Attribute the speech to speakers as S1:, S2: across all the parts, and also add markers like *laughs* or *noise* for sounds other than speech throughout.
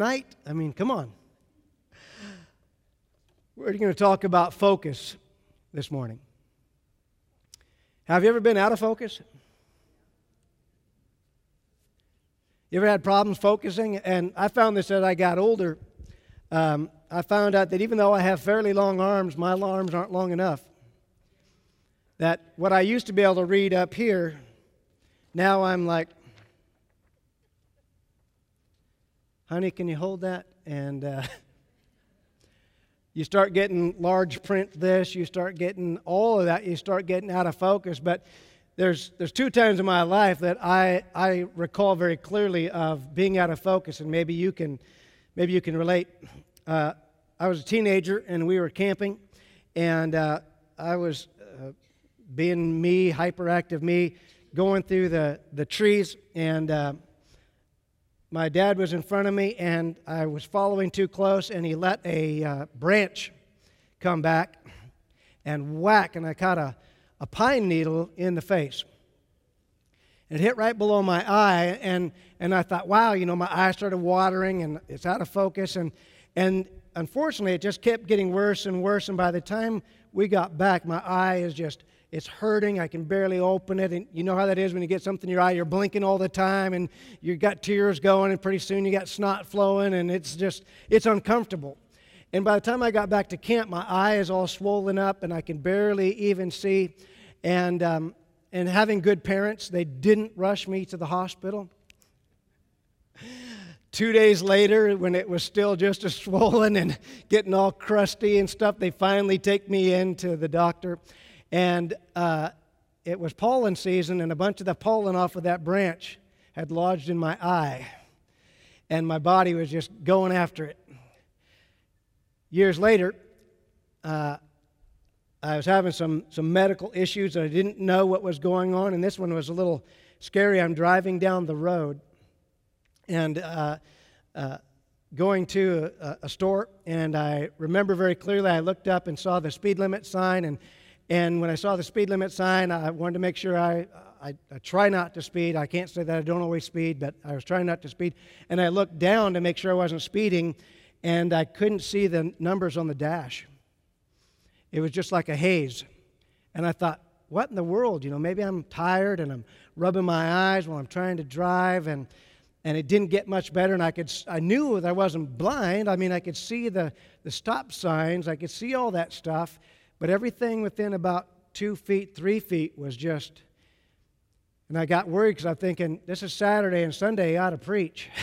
S1: night? I mean, come on. We're going to talk about focus this morning. Have you ever been out of focus? You ever had problems focusing? And I found this as I got older. Um, I found out that even though I have fairly long arms, my arms aren't long enough. That what I used to be able to read up here, now I'm like, honey, can you hold that? And uh, *laughs* you start getting large print this, you start getting all of that, you start getting out of focus. But there's, there's two times in my life that I, I recall very clearly of being out of focus, and maybe you can, maybe you can relate. Uh, I was a teenager, and we were camping, and uh, I was uh, being me, hyperactive me, going through the, the trees, and uh, my dad was in front of me, and I was following too close, and he let a uh, branch come back and whack, and I caught a, a pine needle in the face. It hit right below my eye, and, and I thought, wow, you know, my eye started watering, and it's out of focus, and, and unfortunately, it just kept getting worse and worse, and by the time we got back, my eye is just it's hurting. I can barely open it. And you know how that is when you get something in your eye, you're blinking all the time and you got tears going, and pretty soon you got snot flowing, and it's just, it's uncomfortable. And by the time I got back to camp, my eye is all swollen up and I can barely even see. And, um, and having good parents, they didn't rush me to the hospital. Two days later, when it was still just as *laughs* swollen and getting all crusty and stuff, they finally take me in to the doctor. And uh, it was pollen season, and a bunch of the pollen off of that branch had lodged in my eye. And my body was just going after it. Years later, uh, I was having some, some medical issues, and I didn't know what was going on. And this one was a little scary. I'm driving down the road and uh, uh, going to a, a, store, and I remember very clearly I looked up and saw the speed limit sign, and and when I saw the speed limit sign, I wanted to make sure I, I, I, try not to speed. I can't say that I don't always speed, but I was trying not to speed. And I looked down to make sure I wasn't speeding, and I couldn't see the numbers on the dash. It was just like a haze. And I thought, what in the world? You know, maybe I'm tired and I'm rubbing my eyes while I'm trying to drive, and, and it didn't get much better. And I, could, I knew that I wasn't blind. I mean, I could see the, the stop signs, I could see all that stuff but everything within about two feet, three feet was just. And I got worried because I'm thinking, this is Saturday and Sunday, I ought to preach. *laughs*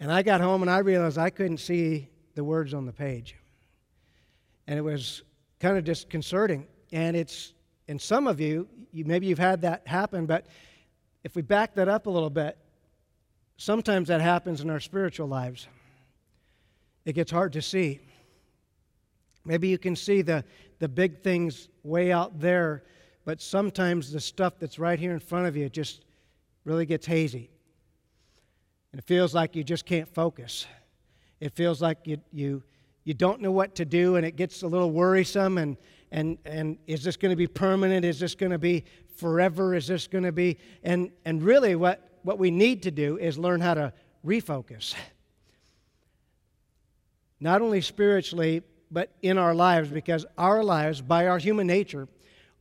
S1: and I got home and I realized I couldn't see the words on the page. And it was kind of disconcerting. And it's, and some of you, you, maybe you've had that happen, but if we back that up a little bit, sometimes that happens in our spiritual lives. It gets hard to see. Maybe you can see the, the big things way out there, but sometimes the stuff that's right here in front of you just really gets hazy. And it feels like you just can't focus. It feels like you, you, you don't know what to do, and it gets a little worrisome. And, and, and is this going to be permanent? Is this going to be forever? Is this going to be. And, and really, what, what we need to do is learn how to refocus. Not only spiritually, but in our lives because our lives, by our human nature,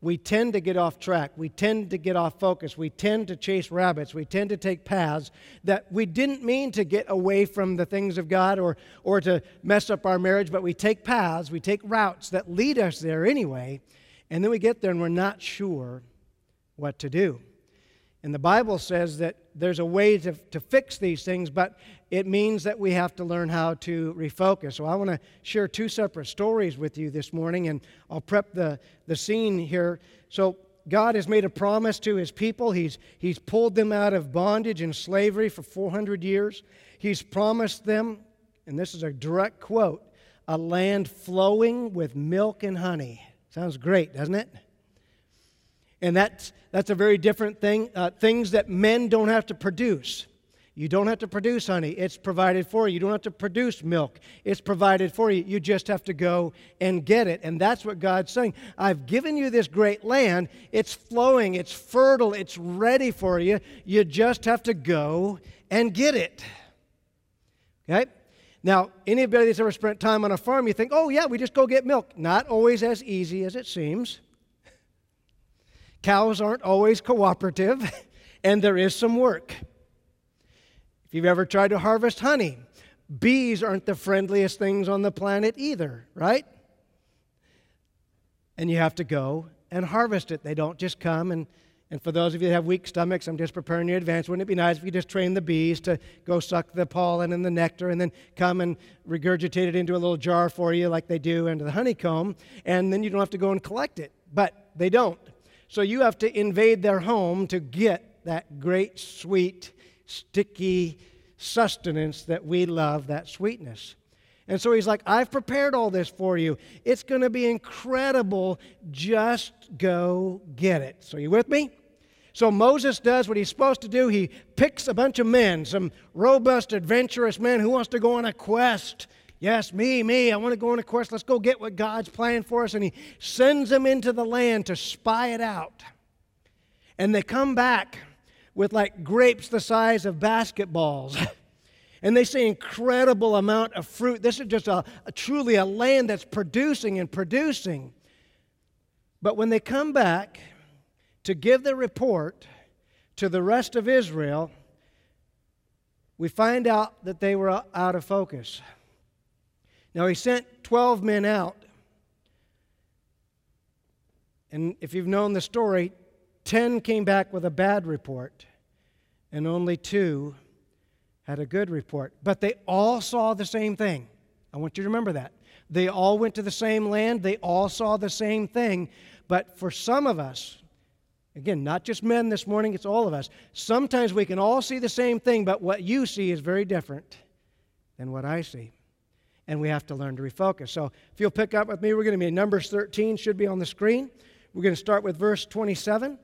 S1: we tend to get off track. We tend to get off focus. We tend to chase rabbits. We tend to take paths that we didn't mean to get away from the things of God or, or to mess up our marriage, but we take paths, we take routes that lead us there anyway, and then we get there and we're not sure what to do. And the Bible says that there's a way to, to fix these things, but it means that we have to learn how to refocus. So I want to share two separate stories with you this morning, and I'll prep the, the scene here. So God has made a promise to his people. He's, he's pulled them out of bondage and slavery for 400 years. He's promised them, and this is a direct quote, a land flowing with milk and honey. Sounds great, doesn't it? And that's, that's a very different thing. Uh, things that men don't have to produce. You don't have to produce honey, it's provided for you. You don't have to produce milk, it's provided for you. You just have to go and get it. And that's what God's saying. I've given you this great land, it's flowing, it's fertile, it's ready for you. You just have to go and get it. Okay? Now, anybody that's ever spent time on a farm, you think, oh, yeah, we just go get milk. Not always as easy as it seems. Cows aren't always cooperative, *laughs* and there is some work. If you've ever tried to harvest honey, bees aren't the friendliest things on the planet either, right? And you have to go and harvest it. They don't just come and and for those of you that have weak stomachs, I'm just preparing you in advance. Wouldn't it be nice if you just train the bees to go suck the pollen and the nectar and then come and regurgitate it into a little jar for you like they do into the honeycomb? And then you don't have to go and collect it. But they don't. So you have to invade their home to get that great, sweet, sticky sustenance that we love, that sweetness. And so he's like, I've prepared all this for you. It's going to be incredible. Just go get it. So, you with me? So Moses does what he's supposed to do. He picks a bunch of men, some robust, adventurous men who wants to go on a quest. Yes, me, me, I want to go on a quest. Let's go get what God's planned for us. And he sends them into the land to spy it out. And they come back with like grapes the size of basketballs. *laughs* and they see incredible amount of fruit. This is just a, a, truly a land that's producing and producing. But when they come back, to give the report to the rest of Israel, we find out that they were out of focus. Now, he sent 12 men out. And if you've known the story, 10 came back with a bad report, and only two had a good report. But they all saw the same thing. I want you to remember that. They all went to the same land, they all saw the same thing. But for some of us, Again, not just men this morning, it's all of us. Sometimes we can all see the same thing, but what you see is very different than what I see. And we have to learn to refocus. So if you'll pick up with me, we're going to be in Numbers 13, should be on the screen. We're going to start with verse 27.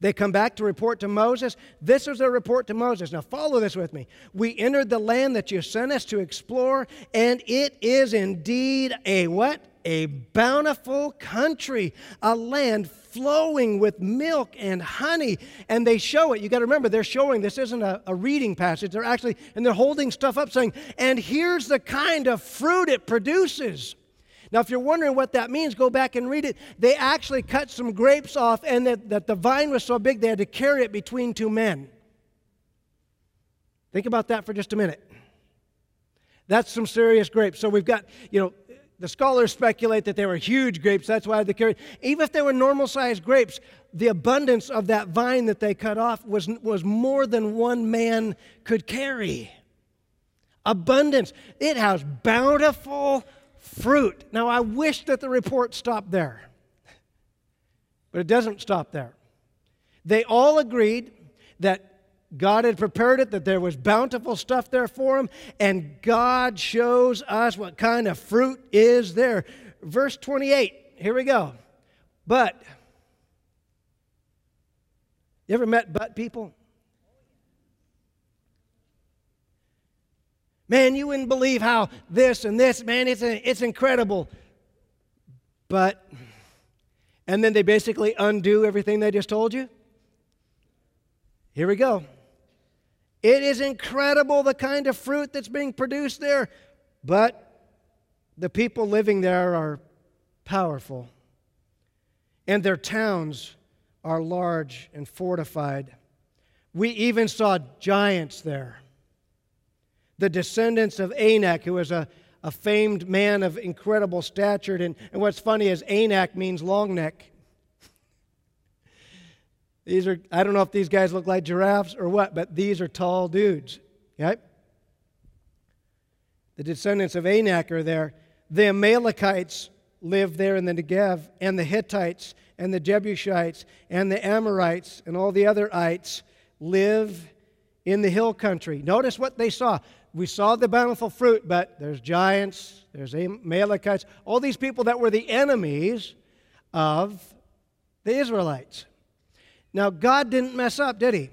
S1: They come back to report to Moses. This is a report to Moses. Now, follow this with me. We entered the land that you sent us to explore, and it is indeed a what? A bountiful country, a land flowing with milk and honey. And they show it. You got to remember, they're showing this isn't a, a, reading passage. They're actually, and they're holding stuff up saying, and here's the kind of fruit it produces. Now, if you're wondering what that means, go back and read it. They actually cut some grapes off, and that, that the vine was so big they had to carry it between two men. Think about that for just a minute. That's some serious grapes. So we've got, you know, the scholars speculate that they were huge grapes. That's why they carried. Even if they were normal sized grapes, the abundance of that vine that they cut off was, was more than one man could carry. Abundance. It has bountiful fruit. Now, I wish that the report stopped there, but it doesn't stop there. They all agreed that God had prepared it, that there was bountiful stuff there for him, and God shows us what kind of fruit is there. Verse 28, here we go. But, you ever met but people? Man, you wouldn't believe how this and this, man, it's, it's incredible. But, and then they basically undo everything they just told you. Here we go. It is incredible the kind of fruit that's being produced there, but the people living there are powerful, and their towns are large and fortified. We even saw giants there the descendants of Anak, who was a, a famed man of incredible stature. And, and what's funny is Anak means long neck. These are, I don't know if these guys look like giraffes or what, but these are tall dudes. Right? The descendants of Anak are there. The Amalekites live there in the Negev, and the Hittites, and the Jebusites, and the Amorites, and all the other ites live in the hill country. Notice what they saw we saw the bountiful fruit, but there's giants, there's Amalekites, all these people that were the enemies of the Israelites. Now, God didn't mess up, did he?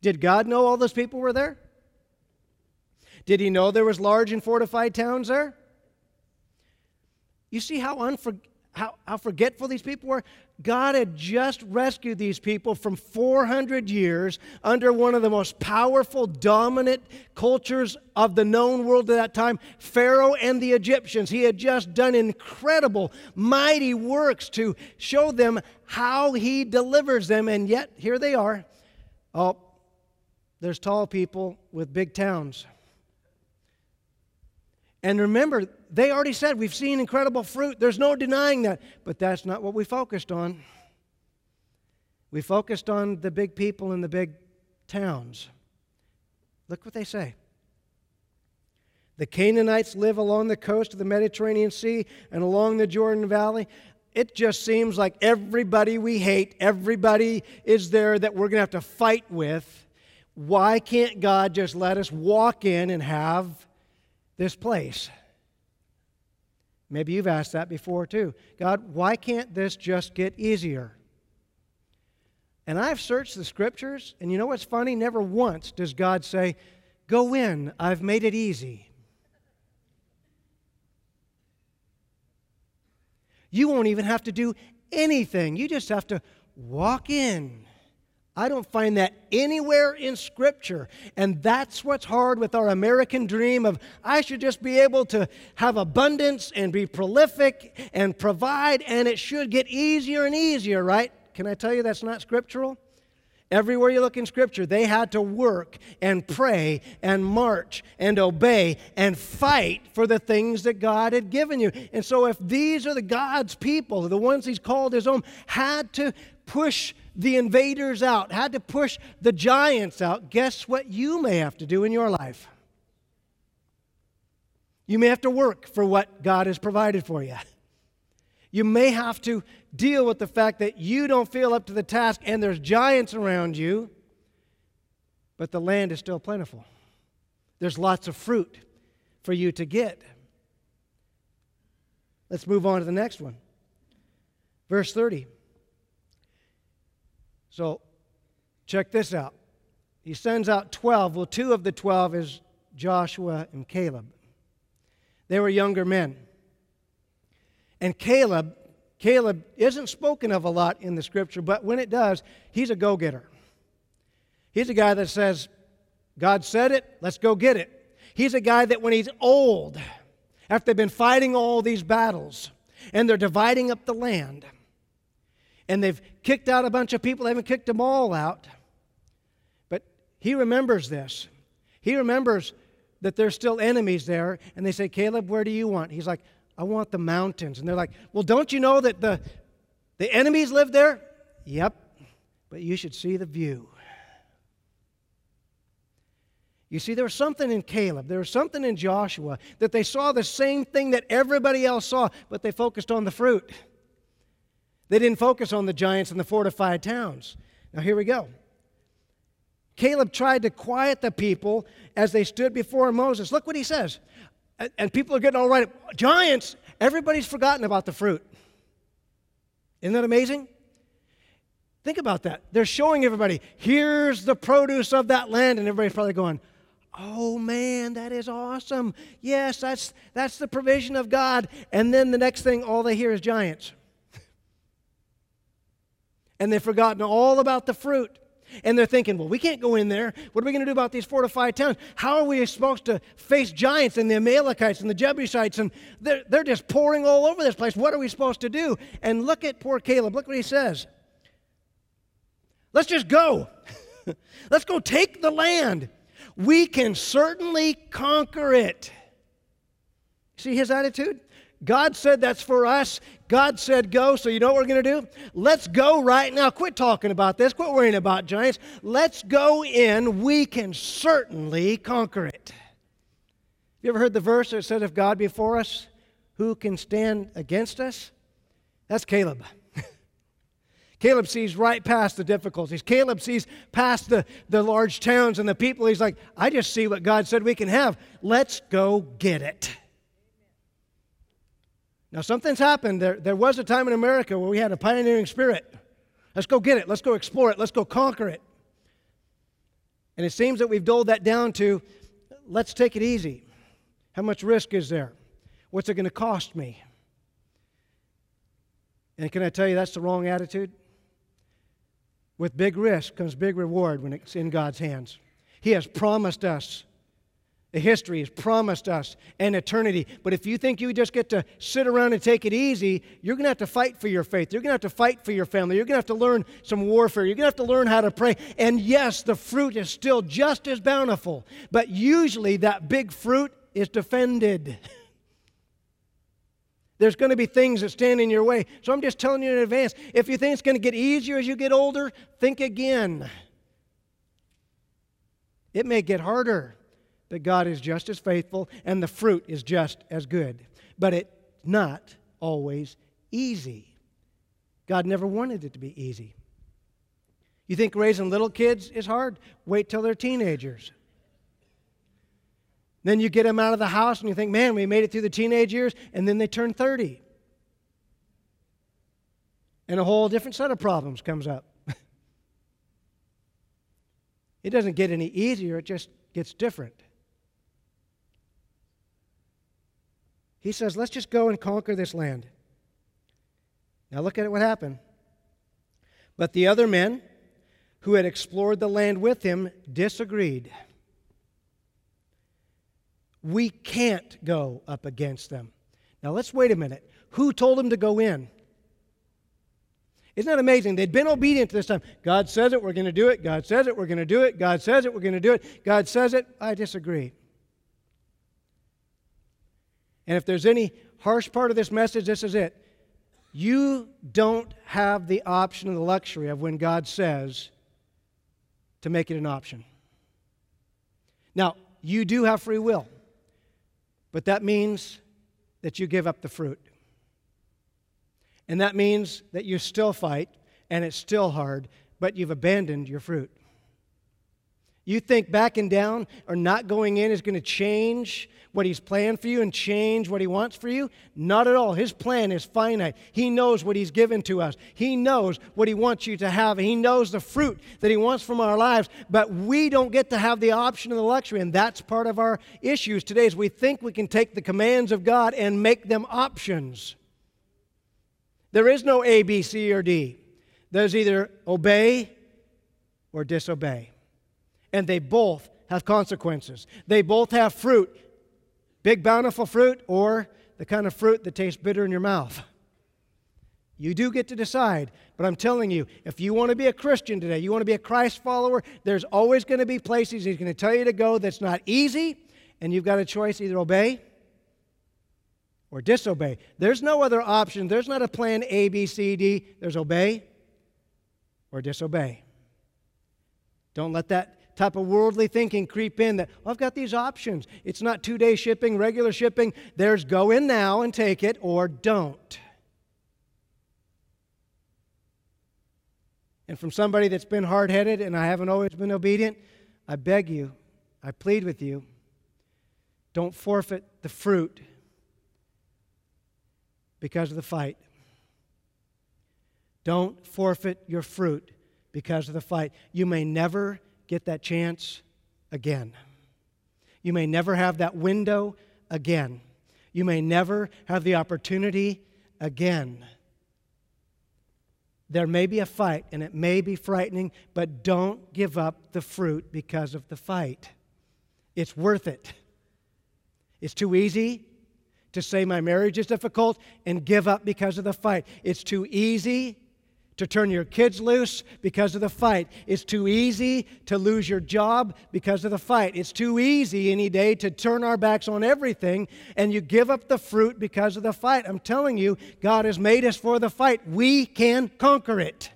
S1: Did God know all those people were there? Did he know there was large and fortified towns there? You see how, unfor- how, how forgetful these people were? God had just rescued these people from 400 years under one of the most powerful, dominant cultures of the known world at that time Pharaoh and the Egyptians. He had just done incredible, mighty works to show them how he delivers them, and yet here they are. Oh, there's tall people with big towns. And remember, they already said we've seen incredible fruit. There's no denying that. But that's not what we focused on. We focused on the big people in the big towns. Look what they say. The Canaanites live along the coast of the Mediterranean Sea and along the Jordan Valley. It just seems like everybody we hate, everybody is there that we're going to have to fight with. Why can't God just let us walk in and have this place? Maybe you've asked that before too. God, why can't this just get easier? And I've searched the scriptures, and you know what's funny? Never once does God say, Go in, I've made it easy. You won't even have to do anything, you just have to walk in. I don't find that anywhere in Scripture. And that's what's hard with our American dream of I should just be able to have abundance and be prolific and provide, and it should get easier and easier, right? Can I tell you that's not scriptural? Everywhere you look in Scripture, they had to work and pray and march and obey and fight for the things that God had given you. And so, if these are the God's people, the ones He's called His own, had to push the invaders out, had to push the giants out, guess what you may have to do in your life? You may have to work for what God has provided for you. You may have to deal with the fact that you don't feel up to the task and there's giants around you, but the land is still plentiful. There's lots of fruit for you to get. Let's move on to the next one. Verse 30. So check this out. He sends out 12. Well, two of the 12 is Joshua and Caleb. They were younger men. And Caleb, Caleb isn't spoken of a lot in the scripture, but when it does, he's a go getter. He's a guy that says, God said it, let's go get it. He's a guy that when he's old, after they've been fighting all these battles, and they're dividing up the land, and they've kicked out a bunch of people. They haven't kicked them all out. But he remembers this. He remembers that there's still enemies there. And they say, Caleb, where do you want? He's like, I want the mountains. And they're like, Well, don't you know that the, the enemies live there? Yep. But you should see the view. You see, there was something in Caleb, there was something in Joshua that they saw the same thing that everybody else saw, but they focused on the fruit. They didn't focus on the giants and the fortified towns. Now, here we go. Caleb tried to quiet the people as they stood before Moses. Look what he says. And people are getting all right. Giants, everybody's forgotten about the fruit. Isn't that amazing? Think about that. They're showing everybody, here's the produce of that land, and everybody's probably going, Oh man, that is awesome. Yes, that's that's the provision of God. And then the next thing, all they hear is giants and they've forgotten all about the fruit. And they're thinking, well, we can't go in there. What are we going to do about these fortified towns? How are we supposed to face giants and the Amalekites and the Jebusites? And they're, they're just pouring all over this place. What are we supposed to do? And look at poor Caleb. Look what he says. Let's just go. *laughs* Let's go take the land. We can certainly conquer it. See his attitude? God said that's for us. God said go, so you know what we're going to do? Let's go right now. Quit talking about this. Quit worrying about giants. Let's go in. We can certainly conquer it. You ever heard the verse that says, If God be for us, who can stand against us? That's Caleb. *laughs* Caleb sees right past the difficulties. Caleb sees past the, the large towns and the people. He's like, I just see what God said we can have. Let's go get it. Now, something's happened. There, there was a time in America where we had a pioneering spirit. Let's go get it. Let's go explore it. Let's go conquer it. And it seems that we've doled that down to let's take it easy. How much risk is there? What's it going to cost me? And can I tell you that's the wrong attitude? With big risk comes big reward when it's in God's hands. He has promised us the history has promised us an eternity. But if you think you just get to sit around and take it easy, you're going to have to fight for your faith. You're going to have to fight for your family. You're going to have to learn some warfare. You're going to have to learn how to pray. And yes, the fruit is still just as bountiful. But usually that big fruit is defended. *laughs* There's going to be things that stand in your way. So I'm just telling you in advance if you think it's going to get easier as you get older, think again. It may get harder that God is just as faithful and the fruit is just as good. But it's not always easy. God never wanted it to be easy. You think raising little kids is hard? Wait till they're teenagers. Then you get them out of the house and you think, man, we made it through the teenage years, and then they turn 30. And a whole different set of problems comes up. *laughs* it doesn't get any easier, it just gets different. He says, let's just go and conquer this land. Now look at what happened. But the other men who had explored the land with him disagreed. We can't go up against them. Now let's wait a minute. Who told them to go in? Isn't that amazing? They'd been obedient this time. God says it, we're going to do it. God says it, we're going to do it. God says it, we're going to do it. God says it, I disagree. And if there's any harsh part of this message, this is it. You don't have the option and the luxury of when God says to make it an option. Now, you do have free will, but that means that you give up the fruit. And that means that you still fight and it's still hard, but you've abandoned your fruit. You think backing down or not going in is going to change what He's planned for you and change what He wants for you? Not at all. His plan is finite. He knows what He's given to us, He knows what He wants you to have, He knows the fruit that He wants from our lives, but we don't get to have the option of the luxury, and that's part of our issues today is we think we can take the commands of God and make them options. There is no A, B, C, or D. There's either obey or disobey and they both have consequences. They both have fruit big, bountiful fruit, or the kind of fruit that tastes bitter in your mouth. You do get to decide, but I'm telling you, if you want to be a Christian today, you want to be a Christ follower, there's always going to be places he's going to tell you to go that's not easy, and you've got a choice either obey or disobey. There's no other option. There's not a plan A, B, C, D. There's obey or disobey. Don't let that type of worldly thinking creep in that, well, I've got these options. It's not two day shipping, regular shipping. There's go in now and take it or don't. And from somebody that's been hard headed and I haven't always been obedient, I beg you, I plead with you, don't forfeit the fruit because of the fight. Don't forfeit your fruit because of the fight. You may never get that chance again. You may never have that window again. You may never have the opportunity again. There may be a fight and it may be frightening, but don't give up the fruit because of the fight. It's worth it. It's too easy to say my marriage is difficult and give up because of the fight. It's too easy to turn your kids loose because of the fight. It's too easy to lose your job because of the fight. It's too easy any day to turn our backs on everything and you give up the fruit because of the fight. I'm telling you, God has made us for the fight. We can conquer it.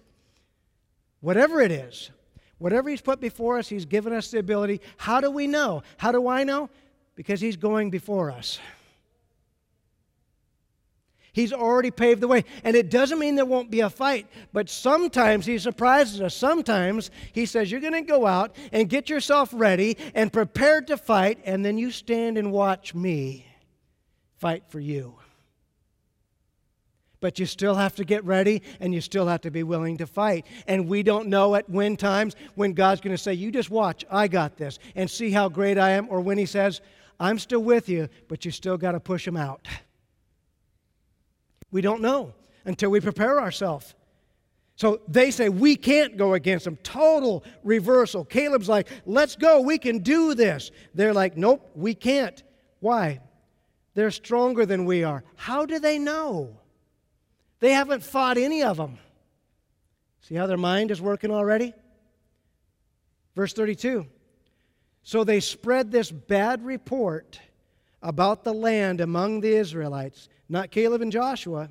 S1: Whatever it is, whatever He's put before us, He's given us the ability. How do we know? How do I know? Because He's going before us. He's already paved the way. And it doesn't mean there won't be a fight, but sometimes He surprises us. Sometimes He says, You're going to go out and get yourself ready and prepared to fight, and then you stand and watch me fight for you. But you still have to get ready and you still have to be willing to fight. And we don't know at when times when God's going to say, You just watch, I got this, and see how great I am, or when He says, I'm still with you, but you still got to push him out. We don't know. until we prepare ourselves. So they say, we can't go against them. Total reversal. Caleb's like, let's go. We can do this. They're like, nope, we can't. Why? They're stronger than we are. How do they know? They haven't fought any of them. See how their mind is working already? Verse 32. So they spread this bad report about the land among the Israelites, not Caleb and Joshua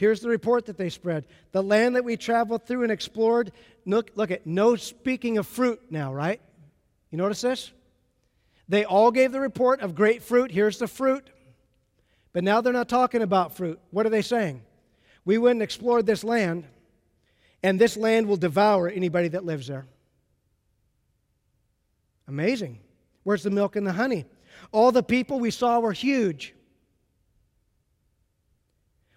S1: Here's the report that they spread. The land that we traveled through and explored, look, look at no speaking of fruit now, right? You notice this? They all gave the report of great fruit. Here's the fruit. But now they're not talking about fruit. What are they saying? We went and explored this land, and this land will devour anybody that lives there. Amazing. Where's the milk and the honey? All the people we saw were huge.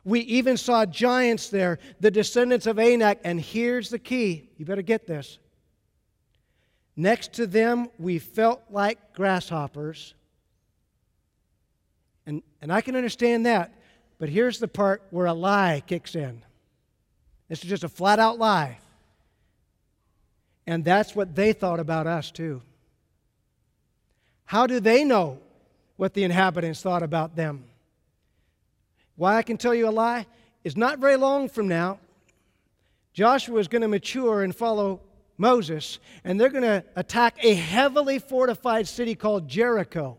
S1: We even saw giants there, the descendants of Anak. And here's the key you better get this. Next to them, we felt like grasshoppers. And, and I can understand that, but here's the part where a lie kicks in. This is just a flat out lie. And that's what they thought about us, too. How do they know what the inhabitants thought about them? Why I can tell you a lie is not very long from now, Joshua is going to mature and follow Moses, and they're going to attack a heavily fortified city called Jericho.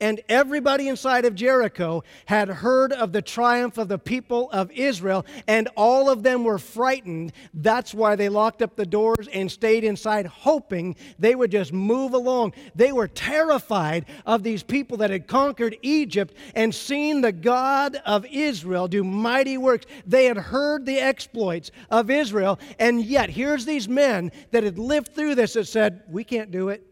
S1: And everybody inside of Jericho had heard of the triumph of the people of Israel, and all of them were frightened. That's why they locked up the doors and stayed inside, hoping they would just move along. They were terrified of these people that had conquered Egypt and seen the God of Israel do mighty works. They had heard the exploits of Israel, and yet here's these men that had lived through this that said, We can't do it.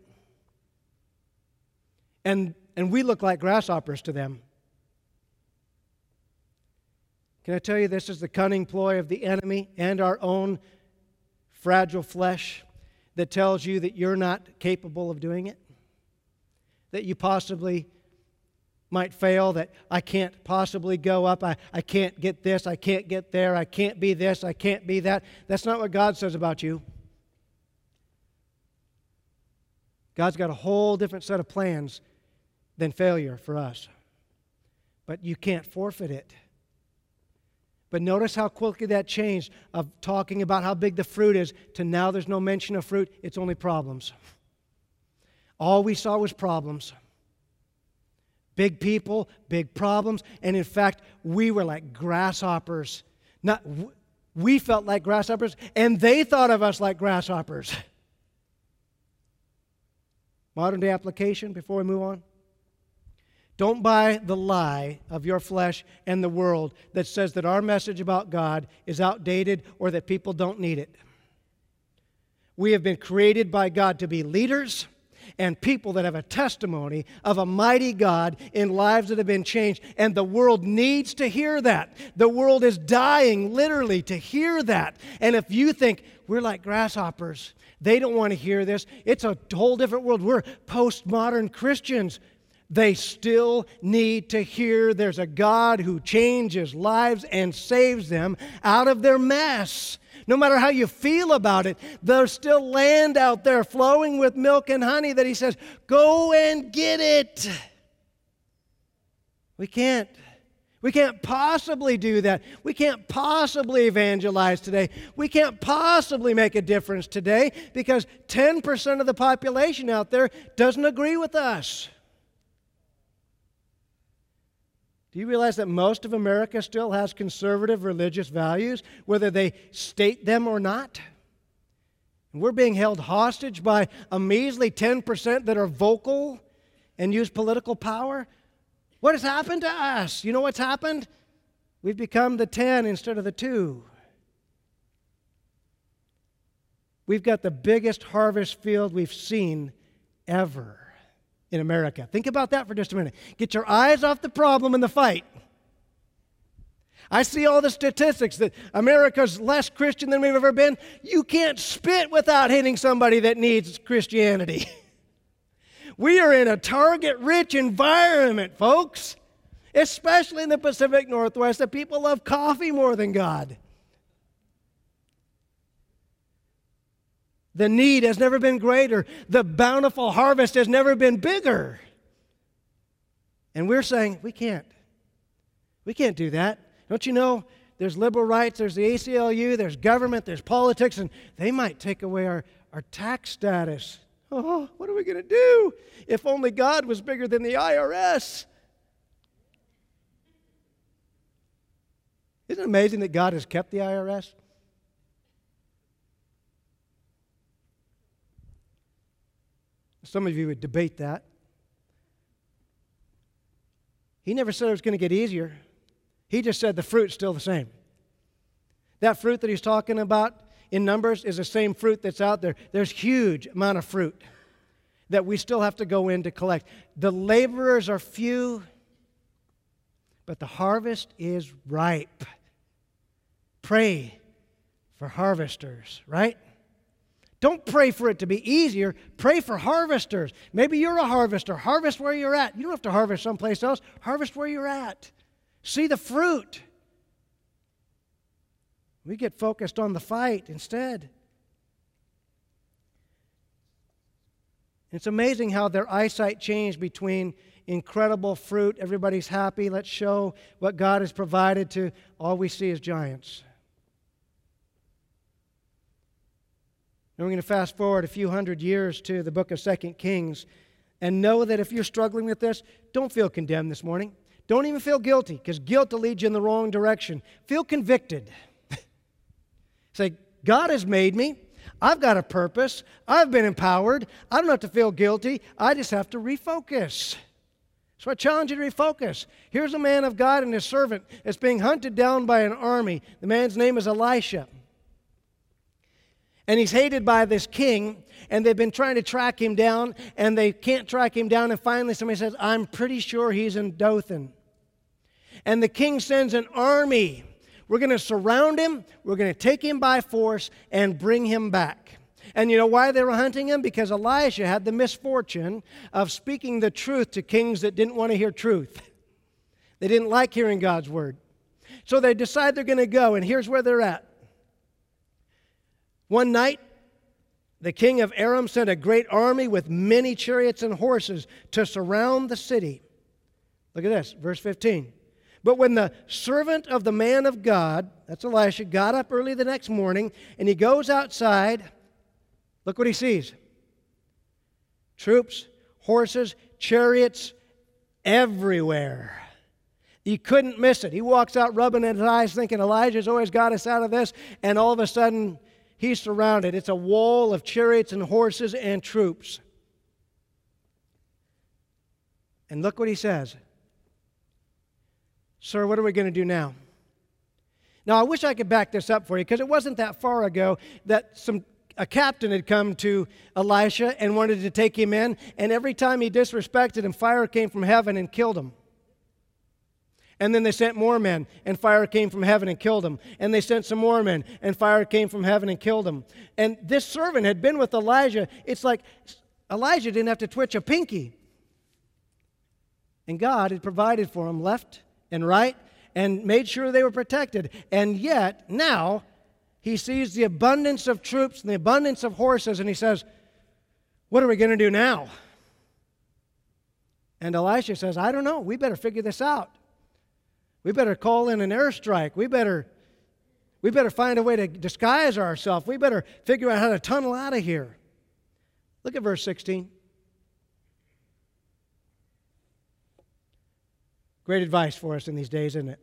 S1: And and we look like grasshoppers to them. Can I tell you this is the cunning ploy of the enemy and our own fragile flesh that tells you that you're not capable of doing it? That you possibly might fail, that I can't possibly go up, I, I can't get this, I can't get there, I can't be this, I can't be that. That's not what God says about you. God's got a whole different set of plans than failure for us. But you can't forfeit it. But notice how quickly that changed of talking about how big the fruit is to now there's no mention of fruit, it's only problems. All we saw was problems. Big people, big problems, and in fact, we were like grasshoppers. Not we felt like grasshoppers, and they thought of us like grasshoppers. Modern day application before we move on. Don't buy the lie of your flesh and the world that says that our message about God is outdated or that people don't need it. We have been created by God to be leaders and people that have a testimony of a mighty God in lives that have been changed. And the world needs to hear that. The world is dying literally to hear that. And if you think we're like grasshoppers, they don't want to hear this, it's a whole different world. We're postmodern Christians they still need to hear there's a God who changes lives and saves them out of their mess. No matter how you feel about it, there's still land out there flowing with milk and honey that He says, go and get it. We can't. We can't possibly do that. We can't possibly evangelize today. We can't possibly make a difference today because 10% of the population out there doesn't agree with us. Do you realize that most of America still has conservative religious values, whether they state them or not? And we're being held hostage by a measly 10% that are vocal and use political power. What has happened to us? You know what's happened? We've become the 10 instead of the 2. We've got the biggest harvest field we've seen ever in America. Think about that for just a minute. Get your eyes off the problem and the fight. I see all the statistics that America's less Christian than we've ever been. You can't spit without hitting somebody that needs Christianity. *laughs* we are in a target rich environment, folks. especially in the Pacific Northwest, that people love coffee more than God. The need has never been greater. The bountiful harvest has never been bigger. And we're saying, we can't. We can't do that. Don't you know there's liberal rights, there's the ACLU, there's government, there's politics, and they might take away our, our tax status. Oh, what are we going to do? If only God was bigger than the IRS. Isn't it amazing that God has kept the IRS? Some of you would debate that. He never said it was going to get easier. He just said the fruit's still the same. That fruit that he's talking about in Numbers is the same fruit that's out there. There's huge amount of fruit that we still have to go in to collect. The laborers are few, but the harvest is ripe. Pray for harvesters, right? Don't pray for it to be easier. Pray for harvesters. Maybe you're a harvester. Harvest where you're at. You don't have to harvest someplace else. Harvest where you're at. See the fruit. We get focused on the fight instead. It's amazing how their eyesight changed between incredible fruit, everybody's happy, let's show what God has provided, to all we see is giants. And we're going to fast forward a few hundred years to the book of Second Kings and know that if you're struggling with this, don't feel condemned this morning. Don't even feel guilty because guilt will lead you in the wrong direction. Feel convicted. *laughs* Say, God has made me. I've got a purpose. I've been empowered. I don't have to feel guilty. I just have to refocus. So I challenge you to refocus. Here's a man of God and his servant that's being hunted down by an army. The man's name is Elisha and he's hated by this king and they've been trying to track him down and they can't track him down and finally somebody says i'm pretty sure he's in dothan. And the king sends an army. We're going to surround him we're going to take him by force and bring him back. And you know why they were hunting him? Because elisha had the misfortune of speaking the truth to kings that didn't want to hear truth. They didn't like hearing god's word. So they decide they're going to go and here's where they're at one night, the king of Aram sent a great army with many chariots and horses to surround the city. Look at this, verse 15. But when the servant of the man of God, that's Elisha, got up early the next morning and he goes outside, look what he sees troops, horses, chariots everywhere. He couldn't miss it. He walks out rubbing his eyes, thinking Elijah's always got us out of this, and all of a sudden, he's surrounded. It's a wall of chariots and horses and troops. And look what he says Sir, what are we going to do now? Now, I wish I could back this up for you because it wasn't that far ago that some a captain had come to Elisha and wanted to take him in, and every time he disrespected him, fire came from heaven and killed him. And then they sent more men, and fire came from heaven and killed them. And they sent some more men, and fire came from heaven and killed them. And this servant had been with Elijah. It's like Elijah didn't have to twitch a pinky. And God had provided for him left and right and made sure they were protected. And yet, now, he sees the abundance of troops and the abundance of horses, and he says, What are we going to do now? And Elisha says, I don't know. We better figure this out. We better call in an airstrike. We better, we better find a way to disguise ourselves. We better figure out how to tunnel out of here. Look at verse 16. Great advice for us in these days, isn't it?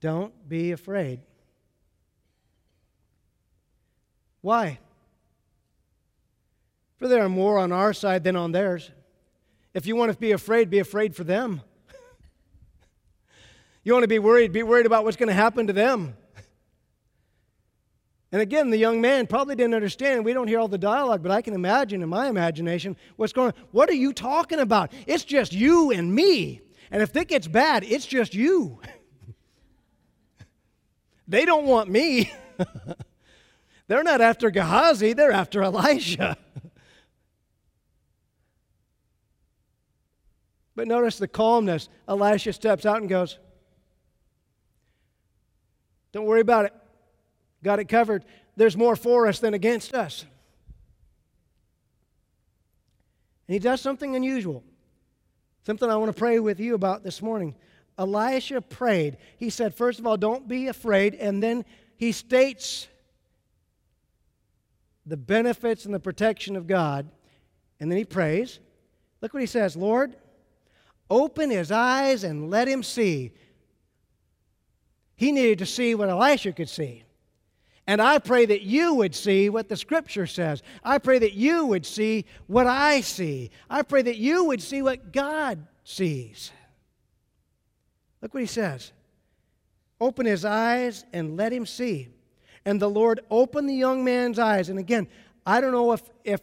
S1: Don't be afraid. Why? For there are more on our side than on theirs. If you want to be afraid, be afraid for them. You want to be worried, be worried about what's going to happen to them. And again, the young man probably didn't understand. We don't hear all the dialogue, but I can imagine in my imagination what's going on. What are you talking about? It's just you and me. And if it gets bad, it's just you. *laughs* they don't want me. *laughs* they're not after Gehazi, they're after Elisha. *laughs* But notice the calmness. Elisha steps out and goes, Don't worry about it. Got it covered. There's more for us than against us. And he does something unusual, something I want to pray with you about this morning. Elisha prayed. He said, first of all, don't be afraid. And then he states the benefits and the protection of God. And then he prays. Look what he says Lord, open his eyes and let him see. He needed to see what Elisha could see. And I pray that you would see what the scripture says. I pray that you would see what I see. I pray that you would see what God sees. Look what he says Open his eyes and let him see. And the Lord opened the young man's eyes. And again, I don't know if, if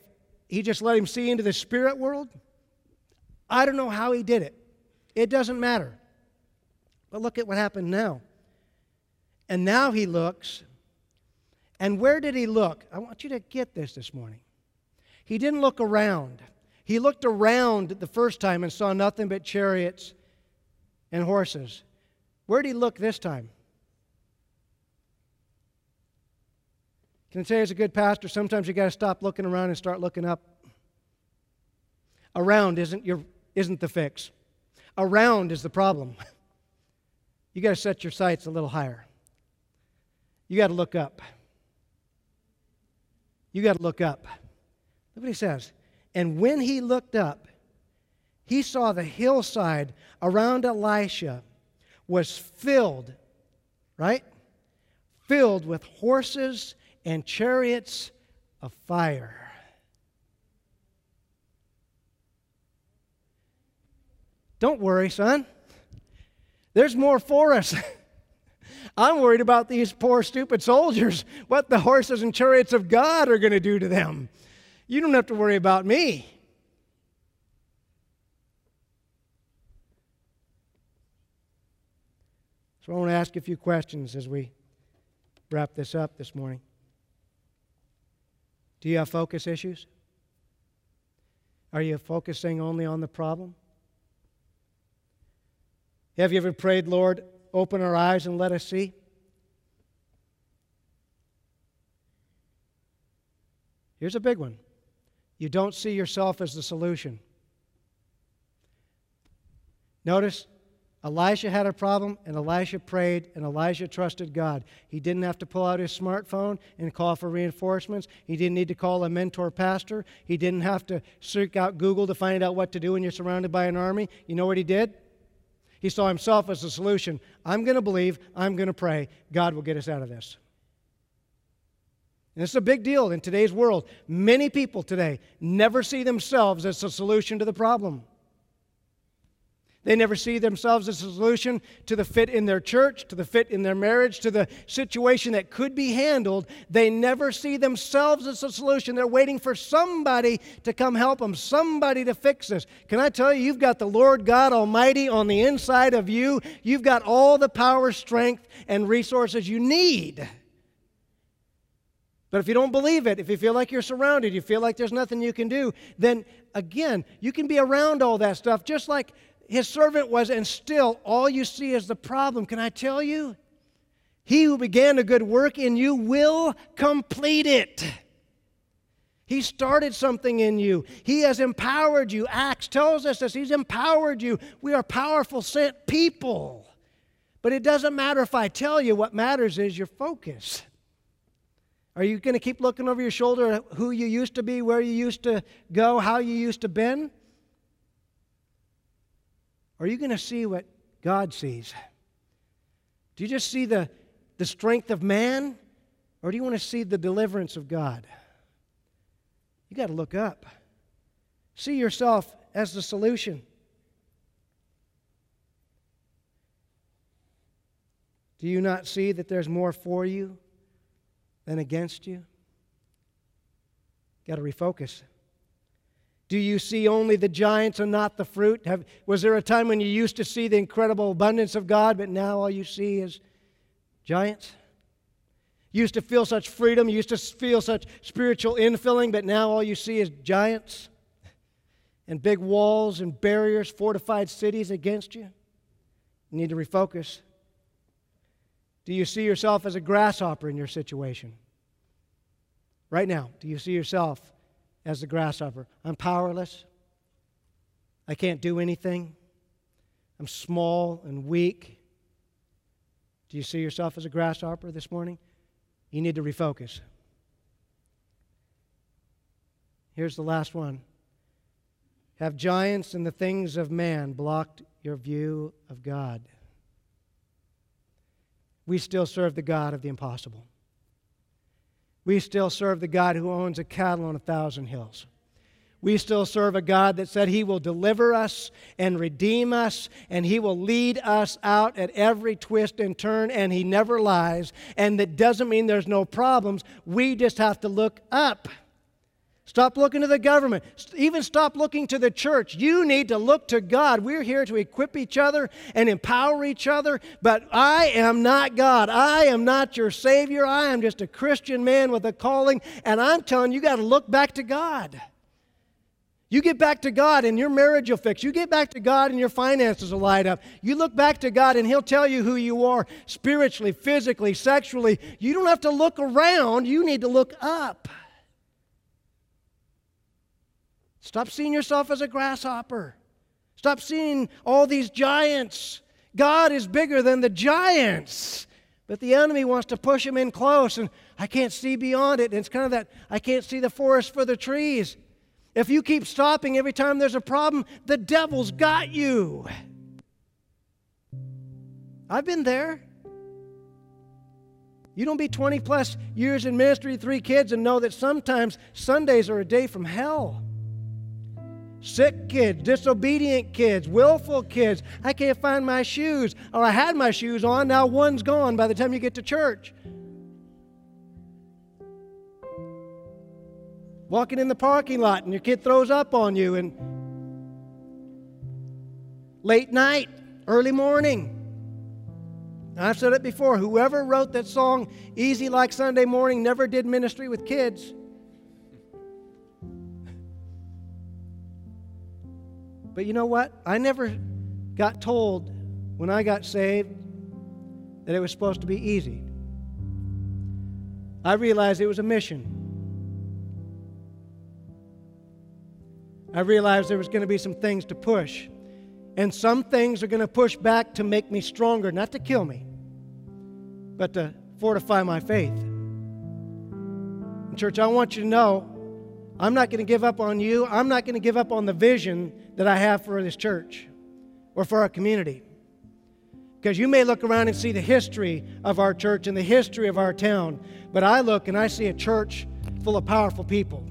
S1: he just let him see into the spirit world. I don't know how he did it. It doesn't matter. But look at what happened now. And now he looks and where did he look? I want you to get this this morning. He didn't look around. He looked around the first time and saw nothing but chariots and horses. Where did he look this time? Can I say, as a good pastor, sometimes you got to stop looking around and start looking up. Around isn't, your, isn't the fix, around is the problem. *laughs* You got to set your sights a little higher. You got to look up. You got to look up. Look what he says. And when he looked up, he saw the hillside around Elisha was filled, right? Filled with horses and chariots of fire. Don't worry, son. There's more for us. *laughs* I'm worried about these poor, stupid soldiers, what the horses and chariots of God are going to do to them. You don't have to worry about me. So I want to ask a few questions as we wrap this up this morning. Do you have focus issues? Are you focusing only on the problem? Have you ever prayed, Lord, open our eyes and let us see? Here's a big one you don't see yourself as the solution. Notice Elisha had a problem, and Elisha prayed, and Elijah trusted God. He didn't have to pull out his smartphone and call for reinforcements. He didn't need to call a mentor pastor. He didn't have to seek out Google to find out what to do when you're surrounded by an army. You know what he did? He saw himself as the solution. I'm going to believe, I'm going to pray, God will get us out of this. And it's a big deal in today's world. Many people today never see themselves as the solution to the problem. They never see themselves as a solution to the fit in their church, to the fit in their marriage, to the situation that could be handled. They never see themselves as a solution. They're waiting for somebody to come help them, somebody to fix this. Can I tell you, you've got the Lord God Almighty on the inside of you. You've got all the power, strength, and resources you need. But if you don't believe it, if you feel like you're surrounded, you feel like there's nothing you can do, then again, you can be around all that stuff just like his servant was, and still all you see is the problem. Can I tell you? He who began a good work in you will complete it. He started something in you. He has empowered you. Acts tells us this. He's empowered you. We are powerful, sent people. But it doesn't matter if I tell you, what matters is your focus. Are you going to keep looking over your shoulder at who you used to be, where you used to go, how you used to been? Are you going to see what God sees? Do you just see the, the strength of man, or do you want to see the deliverance of God? You got to look up. See yourself as the solution. Do you not see that there's more for you than against you? Got to refocus. Do you see only the giants and not the fruit? Have, was there a time when you used to see the incredible abundance of God, but now all you see is giants? You used to feel such freedom, you used to feel such spiritual infilling, but now all you see is giants? and big walls and barriers, fortified cities against you? You need to refocus. Do you see yourself as a grasshopper in your situation? Right now, do you see yourself as a grasshopper? I'm powerless. I can't do anything. I'm small and weak. Do you see yourself as a grasshopper this morning? You need to refocus. Here's the last one. Have giants and the things of man blocked your view of God? We still serve the God of the impossible. We still serve the God who owns a cattle on a thousand hills. We still serve a God that said He will deliver us and redeem us, and He will lead us out at every twist and turn, and He never lies. And that doesn't mean there's no problems. We just have to look up. Stop looking to the government. Even stop looking to the church. You need to look to God. We're here to equip each other and empower each other, but I am not God. I am not your Savior. I am just a Christian man with a calling, and I'm telling you, you got to look back to God. You get back to God and your marriage will fix. You get back to God and your finances will light up. You look back to God and He'll tell you who you are spiritually, physically, sexually. You don't have to look around, you need to look up. Stop seeing yourself as a grasshopper. Stop seeing all these giants. God is bigger than the giants. But the enemy wants to push him in close, and I can't see beyond it. And it's kind of that I can't see the forest for the trees. If you keep stopping every time there's a problem, the devil's got you. I've been there. You don't be 20 plus years in ministry, three kids, and know that sometimes Sundays are a day from hell. Sick kids, disobedient kids, willful kids. I can't find my shoes. Or I had my shoes on, now one's gone by the time you get to church. walking in the parking lot and your kid throws up on you and late night, early morning. I've said it before whoever wrote that song, Easy Like Sunday Morning, never did ministry with kids. But you know what? I never got told when I got saved that it was supposed to be easy. I realized it was a mission. I realized there was going to be some things to push. And some things are going to push back to make me stronger, not to kill me, but to fortify my faith. And church, I want you to know I'm not going to give up on you. I'm not going to give up on the vision that I have for this church or for our community. Because you may look around and see the history of our church and the history of our town, but I look and I see a church full of powerful people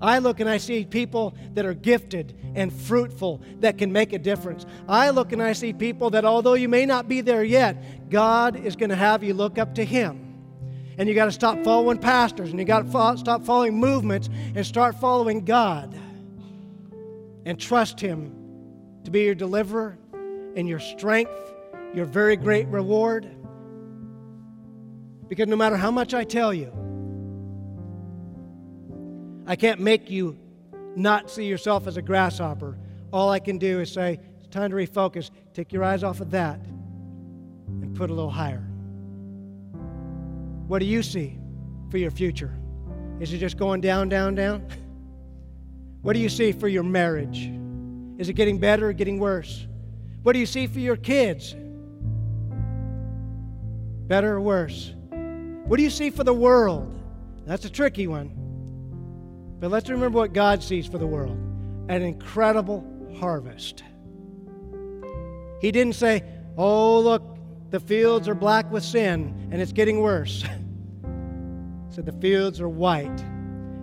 S1: I look and I see people that are gifted and fruitful that can make a difference. I look and I see people that, although you may not be there yet, God is going to have you look up to Him. And you got to stop following pastors and you got to fo- stop following movements and start following God and trust Him to be your deliverer and your strength, your very great reward. Because no matter how much I tell you, I can't make you not see yourself as a grasshopper. All I can do is say, it's time to refocus. Take your eyes off of that and put a little higher. What do you see for your future? Is it just going down, down, down? *laughs* What do you see for your marriage? Is it getting better or getting worse? What do you see for your kids? Better or worse? What do you see for the world? That's a tricky one. But let's remember what God sees for the world an incredible harvest. He didn't say, Oh, look, the fields are black with sin and it's getting worse. *laughs* so The fields are white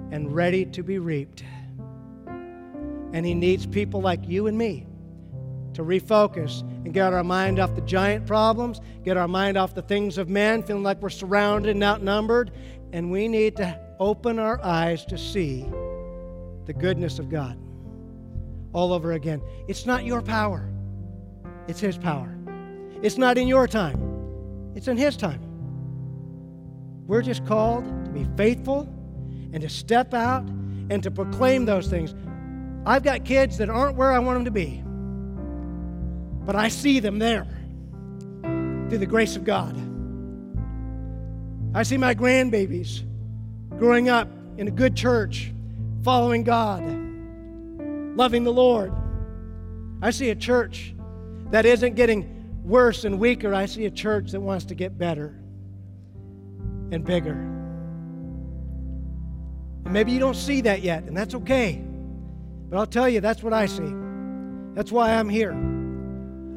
S1: and ready to be reaped. And He needs people like you and me to refocus and get our mind off the giant problems, get our mind off the things of man, feeling like we're surrounded and outnumbered. And we need to open our eyes to see the goodness of God all over again. It's not your power, it's His power. It's not in your time, it's in His time. We're just called to be faithful and to step out and to proclaim those things. I've got kids that aren't where I want them to be, but I see them there through the grace of God. I see my grandbabies growing up in a good church, following God, loving the Lord. I see a church that isn't getting worse and weaker. I see a church that wants to get better and bigger. And maybe you don't see that yet, and that's okay. But I'll tell you, that's what I see. That's why I'm here.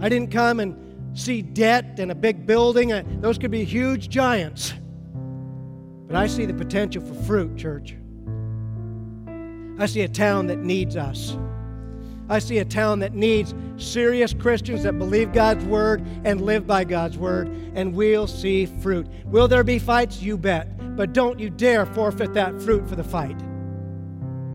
S1: I didn't come and see debt and a big building. Those could be huge giants. But I see the potential for fruit, church. I see a town that needs us. I see a town that needs serious Christians that believe God's word and live by God's word, and we'll see fruit. Will there be fights? You bet. But don't you dare forfeit that fruit for the fight.